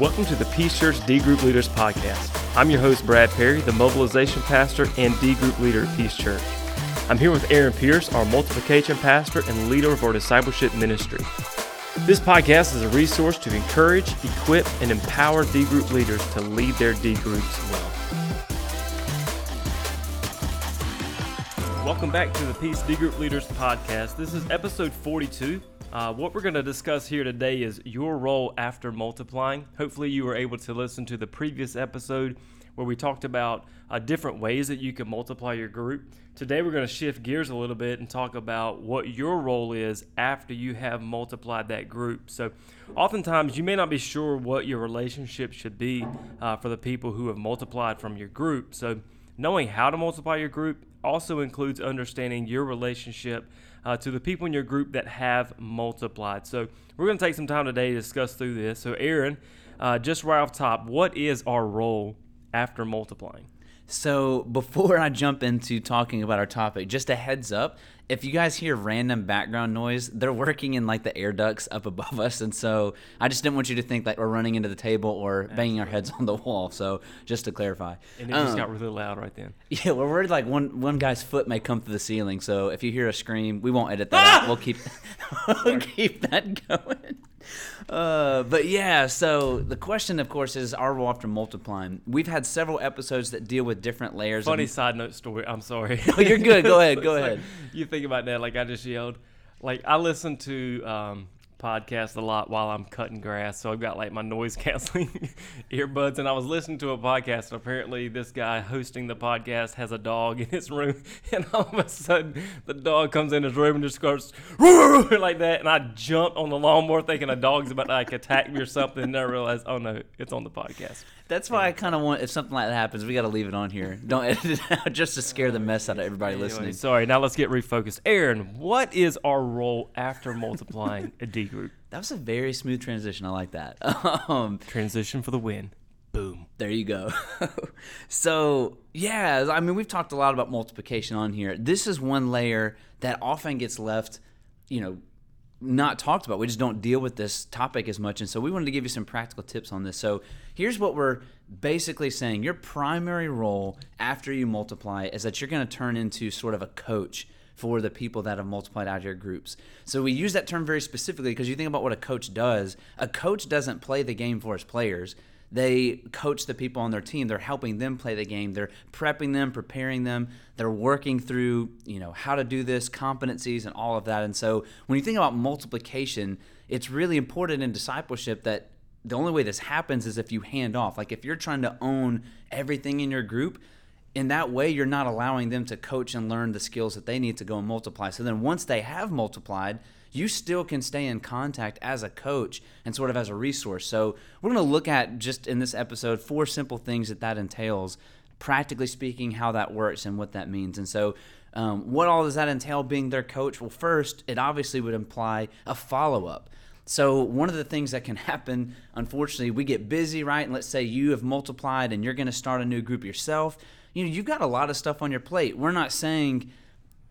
Welcome to the Peace Church D Group Leaders Podcast. I'm your host, Brad Perry, the mobilization pastor and D Group leader at Peace Church. I'm here with Aaron Pierce, our multiplication pastor and leader of our discipleship ministry. This podcast is a resource to encourage, equip, and empower D Group leaders to lead their D groups well. Welcome back to the Peace D Group Leaders Podcast. This is episode 42. Uh, what we're going to discuss here today is your role after multiplying. Hopefully, you were able to listen to the previous episode where we talked about uh, different ways that you can multiply your group. Today, we're going to shift gears a little bit and talk about what your role is after you have multiplied that group. So, oftentimes, you may not be sure what your relationship should be uh, for the people who have multiplied from your group. So, knowing how to multiply your group also includes understanding your relationship uh, to the people in your group that have multiplied. So we're going to take some time today to discuss through this. So, Aaron, uh, just right off top, what is our role after multiplying? So, before I jump into talking about our topic, just a heads up if you guys hear random background noise, they're working in like the air ducts up above us. And so I just didn't want you to think like we're running into the table or Absolutely. banging our heads on the wall. So, just to clarify. And it um, just got really loud right then. Yeah, we're worried like one, one guy's foot may come through the ceiling. So, if you hear a scream, we won't edit that ah! out. We'll keep, we'll keep that going. Uh, but yeah, so the question, of course, is are we after multiplying. We've had several episodes that deal with different layers. Funny of... side note story. I'm sorry. oh, you're good. Go ahead. Go ahead. you think about that? Like I just yelled. Like I listen to um, podcast a lot while I'm cutting grass. So I've got like my noise canceling earbuds, and I was listening to a podcast. And apparently, this guy hosting the podcast has a dog in his room, and all of a sudden, the dog comes in his room and just starts like that. And I jumped on the lawnmower thinking a dog's about to like attack me or something, and I realized, oh no, it's on the podcast. That's why I kind of want if something like that happens, we got to leave it on here. Don't edit it out just to scare the mess out of everybody anyway, listening. Sorry. Now let's get refocused. Aaron, what is our role after multiplying a D group? That was a very smooth transition. I like that. Um, transition for the win. Boom. There you go. so, yeah, I mean, we've talked a lot about multiplication on here. This is one layer that often gets left, you know, not talked about. We just don't deal with this topic as much. And so we wanted to give you some practical tips on this. So here's what we're basically saying your primary role after you multiply is that you're going to turn into sort of a coach for the people that have multiplied out of your groups. So we use that term very specifically because you think about what a coach does. A coach doesn't play the game for his players. They coach the people on their team. They're helping them play the game. They're prepping them, preparing them. They're working through, you know, how to do this, competencies, and all of that. And so when you think about multiplication, it's really important in discipleship that the only way this happens is if you hand off. Like if you're trying to own everything in your group, in that way you're not allowing them to coach and learn the skills that they need to go and multiply. So then once they have multiplied, you still can stay in contact as a coach and sort of as a resource. So, we're going to look at just in this episode four simple things that that entails, practically speaking, how that works and what that means. And so, um, what all does that entail being their coach? Well, first, it obviously would imply a follow up. So, one of the things that can happen, unfortunately, we get busy, right? And let's say you have multiplied and you're going to start a new group yourself. You know, you've got a lot of stuff on your plate. We're not saying,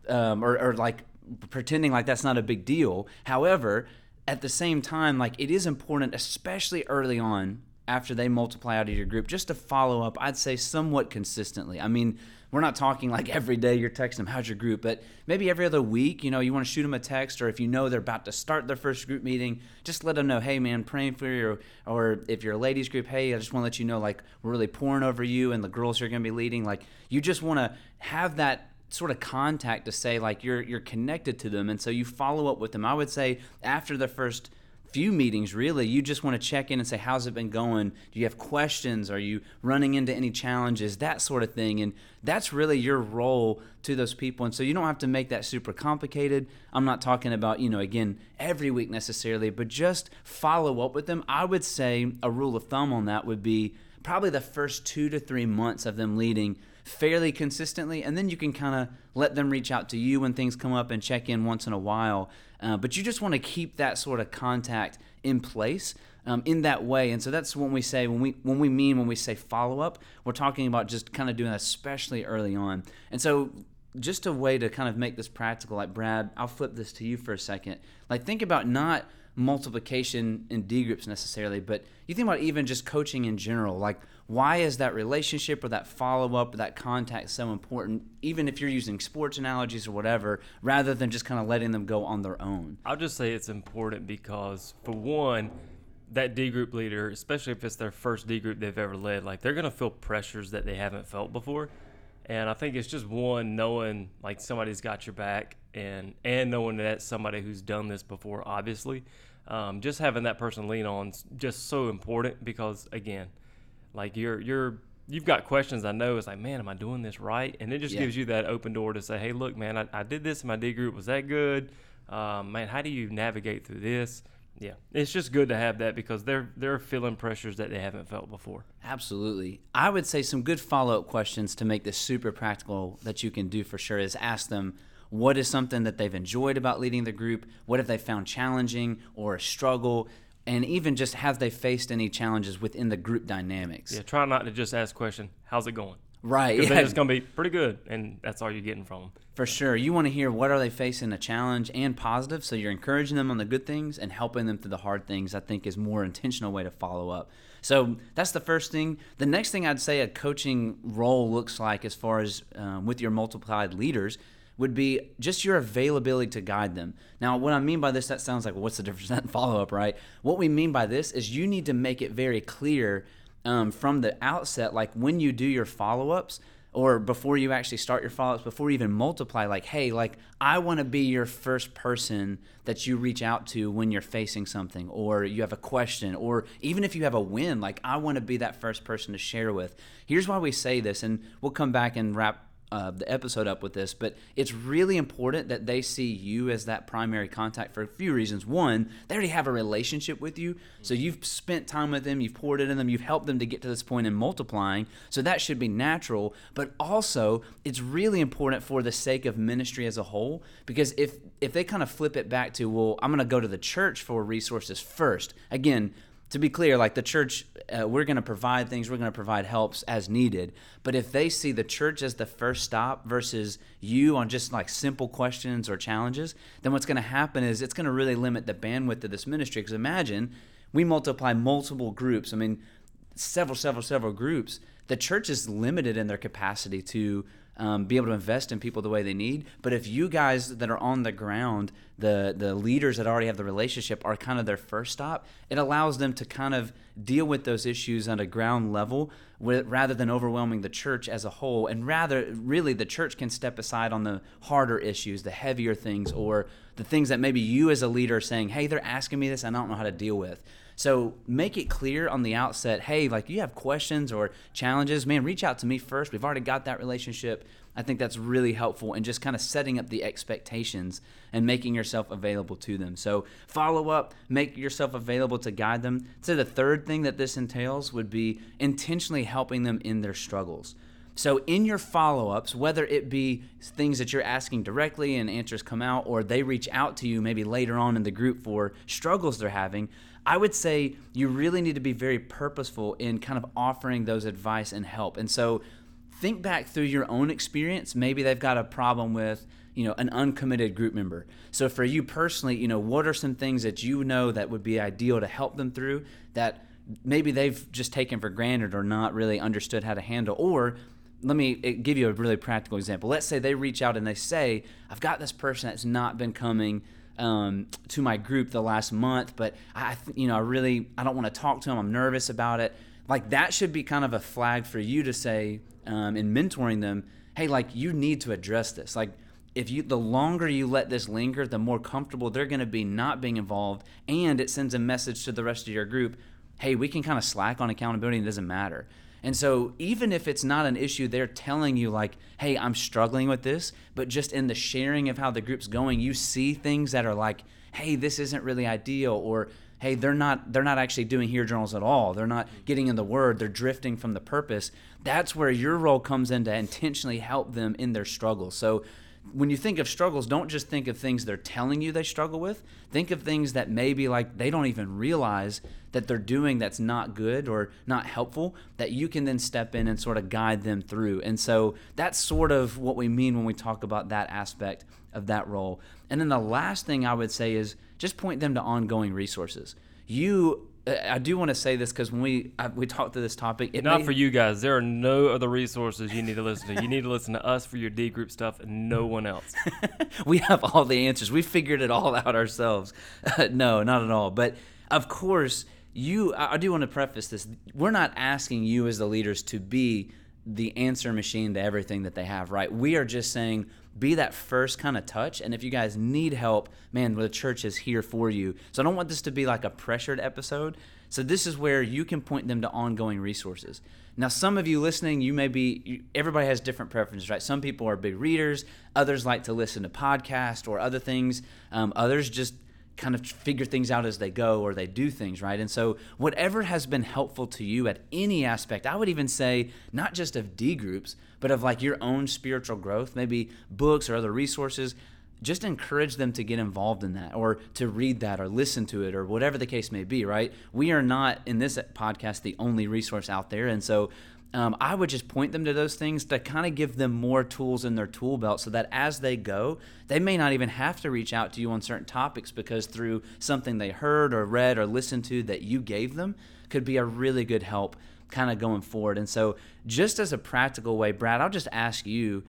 um, or, or like pretending like that's not a big deal. However, at the same time, like it is important, especially early on after they multiply out of your group, just to follow up, I'd say somewhat consistently. I mean, we're not talking like every day you're texting them, how's your group? But maybe every other week, you know, you want to shoot them a text, or if you know they're about to start their first group meeting, just let them know, hey, man, praying for you. Or if you're a ladies group, hey, I just want to let you know, like, we're really pouring over you and the girls who are going to be leading. Like, you just want to have that sort of contact to say like you're you're connected to them and so you follow up with them. I would say after the first few meetings really you just want to check in and say how's it been going? Do you have questions? Are you running into any challenges? That sort of thing and that's really your role to those people and so you don't have to make that super complicated. I'm not talking about you know again every week necessarily but just follow up with them. I would say a rule of thumb on that would be probably the first two to three months of them leading fairly consistently, and then you can kind of let them reach out to you when things come up and check in once in a while. Uh, but you just want to keep that sort of contact in place um, in that way. And so that's when we say when we when we mean when we say follow up, we're talking about just kind of doing that, especially early on. And so just a way to kind of make this practical, like Brad, I'll flip this to you for a second. Like think about not multiplication in D groups necessarily, but you think about even just coaching in general. Like, why is that relationship or that follow up or that contact so important, even if you're using sports analogies or whatever, rather than just kind of letting them go on their own? I'll just say it's important because, for one, that D group leader, especially if it's their first D group they've ever led, like they're gonna feel pressures that they haven't felt before. And I think it's just one knowing like somebody's got your back and and knowing that somebody who's done this before, obviously. Um, just having that person lean on is just so important because again, like you're you're you've got questions I know it's like, man, am I doing this right? And it just Yeah. gives you that open door to say, hey, look, man, I, I did this in my D group. Was that good? Um, man, how do you navigate through this? Yeah, it's just good to have that because they're they're feeling pressures that they haven't felt before. Absolutely. I would say some good follow up questions to make this super practical that you can do for sure is ask them what is something that they've enjoyed about leading the group? What have they found challenging or a struggle? And even just have they faced any challenges within the group dynamics? Yeah, try not to just ask question, how's it going? Right. Because Yeah. it's gonna be pretty good, and that's all you're getting from them. For sure. You want to hear what are they facing a challenge and positive. So you're encouraging them on the good things and helping them through the hard things, I think is more intentional way to follow up. So that's the first thing. The next thing I'd say a coaching role looks like as far as um, with your multiplied leaders would be just your availability to guide them. Now, what I mean by this, that sounds like, well, what's the difference in that follow up, right? What we mean by this is you need to make it very clear um, from the outset, like when you do your follow ups, or before you actually start your follow-ups before you even multiply like hey like i want to be your first person that you reach out to when you're facing something or you have a question or even if you have a win like i want to be that first person to share with. Here's why we say this and we'll come back and wrap uh, the episode up with this, but it's really important that they see you as that primary contact for a few reasons. One, they already have a relationship with you, so you've spent time with them, you've poured it in them, you've helped them to get to this point in multiplying, so that should be natural. But also, it's really important for the sake of ministry as a whole, because if if they kind of flip it back to, well, I'm going to go to the church for resources first. Again, to be clear, like the church, uh, we're going to provide things, we're going to provide helps as needed. But if they see the church as the first stop versus you on just like simple questions or challenges, then what's going to happen is it's going to really limit the bandwidth of this ministry. Because imagine we multiply multiple groups. I mean, several, several, several groups. The church is limited in their capacity to um, be able to invest in people the way they need. But if you guys that are on the ground, the the leaders that already have the relationship are kind of their first stop, it allows them to kind of deal with those issues on a ground level with, rather than overwhelming the church as a whole. And rather, really, the church can step aside on the harder issues, the heavier things, or the things that maybe you as a leader are saying, hey, they're asking me this, I don't know how to deal with. So make it clear on the outset, hey, like you have questions or challenges, man, reach out to me first. We've already got that relationship. I think that's really helpful and just kind of setting up the expectations and making yourself available to them. So follow up, make yourself available to guide them. So the third thing that this entails would be intentionally helping them in their struggles. So, in your follow ups, whether it be things that you're asking directly and answers come out, or they reach out to you maybe later on in the group for struggles they're having, I would say you really need to be very purposeful in kind of offering those advice and help. And so, think back through your own experience. Maybe they've got a problem with you know an uncommitted group member so for you personally you know what are some things that you know that would be ideal to help them through that maybe they've just taken for granted or not really understood how to handle or let me eh, give you a really practical example. Let's say they reach out and they say, I've got this person that's not been coming um, to my group the last month, but I, you know, I really, I don't want to talk to them. I'm nervous about it. Like that should be kind of a flag for you to say um, in mentoring them, hey, like you need to address this. Like if you, the longer you let this linger, the more comfortable they're going to be not being involved, and it sends a message to the rest of your group, hey, we can kind of slack on accountability. It doesn't matter. And so, even if it's not an issue, they're telling you, like, hey, I'm struggling with this, but just in the sharing of how the group's going, you see things that are like, hey, this isn't really ideal, or hey, they're not they're not actually doing here journals at all. They're not getting in the word, they're drifting from the purpose. That's where your role comes in to intentionally help them in their struggles. So when you think of struggles, don't just think of things they're telling you they struggle with. Think of things that maybe like they don't even realize that they're doing that's not good or not helpful that you can then step in and sort of guide them through. And so that's sort of what we mean when we talk about that aspect of that role. And then the last thing I would say is just point them to ongoing resources. You Uh, I do want to say this because when we I, we talked through this topic, it not may, for you guys. There are no other resources you need to listen to. You need to listen to us for your D group stuff, and no one else. we have all the answers. We figured it all out ourselves. no, not at all. But of course, you. I do want to preface this. We're not asking you as the leaders to be the answer machine to everything that they have. Right? We are just saying be that first kind of touch. And if you guys need help, man, the church is here for you. So I don't want this to be like a pressured episode. So this is where you can point them to ongoing resources. Now, some of you listening, you may be, everybody has different preferences, right? Some people are big readers, others like to listen to podcasts or other things, um, others just kind of figure things out as they go or they do things, right? And so, whatever has been helpful to you at any aspect, I would even say not just of D groups, but of like your own spiritual growth, maybe books or other resources, just encourage them to get involved in that or to read that or listen to it or whatever the case may be, right? We are not in this podcast the only resource out there. And so, um, I would just point them to those things to kind of give them more tools in their tool belt so that as they go, they may not even have to reach out to you on certain topics because through something they heard or read or listened to that you gave them could be a really good help kind of going forward. And so, just as a practical way, Brad, I'll just ask you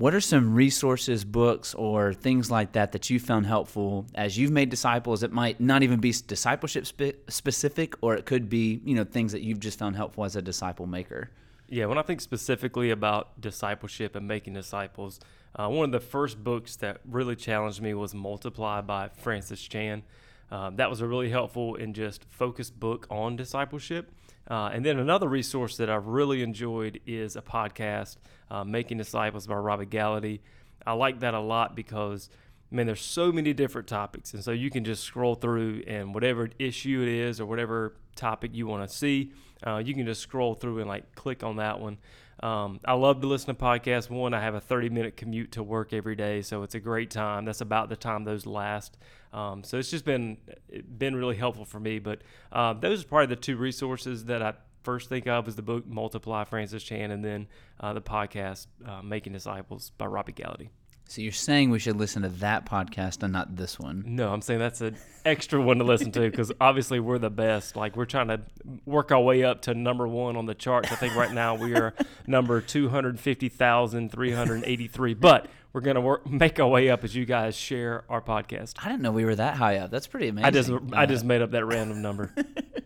what are some resources, books, or things like that that you found helpful as you've made disciples? It might not even be discipleship spe- specific, or it could be you know things that you've just found helpful as a disciple maker. Yeah, when I think specifically about discipleship and making disciples, uh, one of the first books that really challenged me was Multiply by Francis Chan. Uh, that was a really helpful and just focused book on discipleship. Uh, and then another resource that I've really enjoyed is a podcast, uh, Making Disciples by Robby Gallaty. I like that a lot because, man, there's so many different topics. And so you can just scroll through and whatever issue it is or whatever topic you want to see, uh, you can just scroll through and like click on that one. Um, I love to listen to podcasts. One, I have a 30 minute commute to work every day, so it's a great time. That's about the time those last. Um, so it's just been been really helpful for me. But uh, those are probably the two resources that I first think of is the book Multiply, Francis Chan, and then uh, the podcast uh, Making Disciples by Robby Gallaty. So you're saying we should listen to that podcast and not this one? No, I'm saying that's an extra one to listen to because obviously we're the best. Like we're trying to work our way up to number one on the charts. I think right now we are number two hundred fifty thousand three hundred eighty-three. But we're gonna work, make our way up as you guys share our podcast. I didn't know we were that high up. That's pretty amazing. I just I just made up that random number.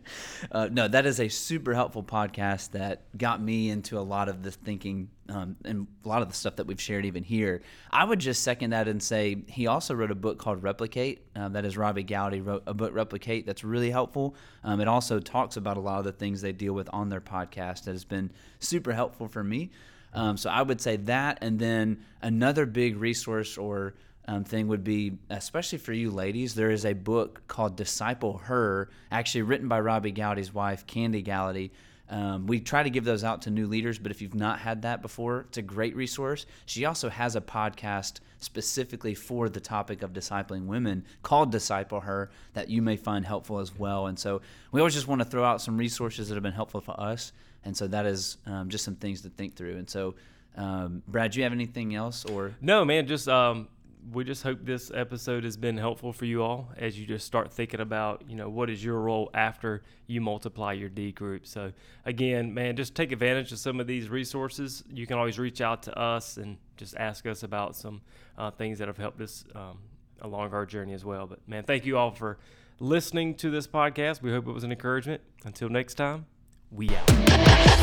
uh, no, that is a super helpful podcast that got me into a lot of the thinking um, and a lot of the stuff that we've shared even here. I would just second that and say he also wrote a book called Replicate. Uh, that is Robby Gallaty wrote a book Replicate that's really helpful. Um, it also talks about a lot of the things they deal with on their podcast that has been super helpful for me. Um, so I would say that, and then another big resource or um, thing would be, especially for you ladies, there is a book called Disciple Her, actually written by Robby Gallaty's wife, Kandi Gallaty. Um, we try to give those out to new leaders, but if you've not had that before, it's a great resource. She also has a podcast specifically for the topic of discipling women called Disciple Her that you may find helpful as well. And so we always just want to throw out some resources that have been helpful for us. And so that is um, just some things to think through. And so, um, Brad, do you have anything else or? No, man, just um, we just hope this episode has been helpful for you all as you just start thinking about, you know, what is your role after you multiply your D group. So again, man, just take advantage of some of these resources. You can always reach out to us and just ask us about some uh, things that have helped us um, along our journey as well. But man, thank you all for listening to this podcast. We hope it was an encouragement. Until next time, we out.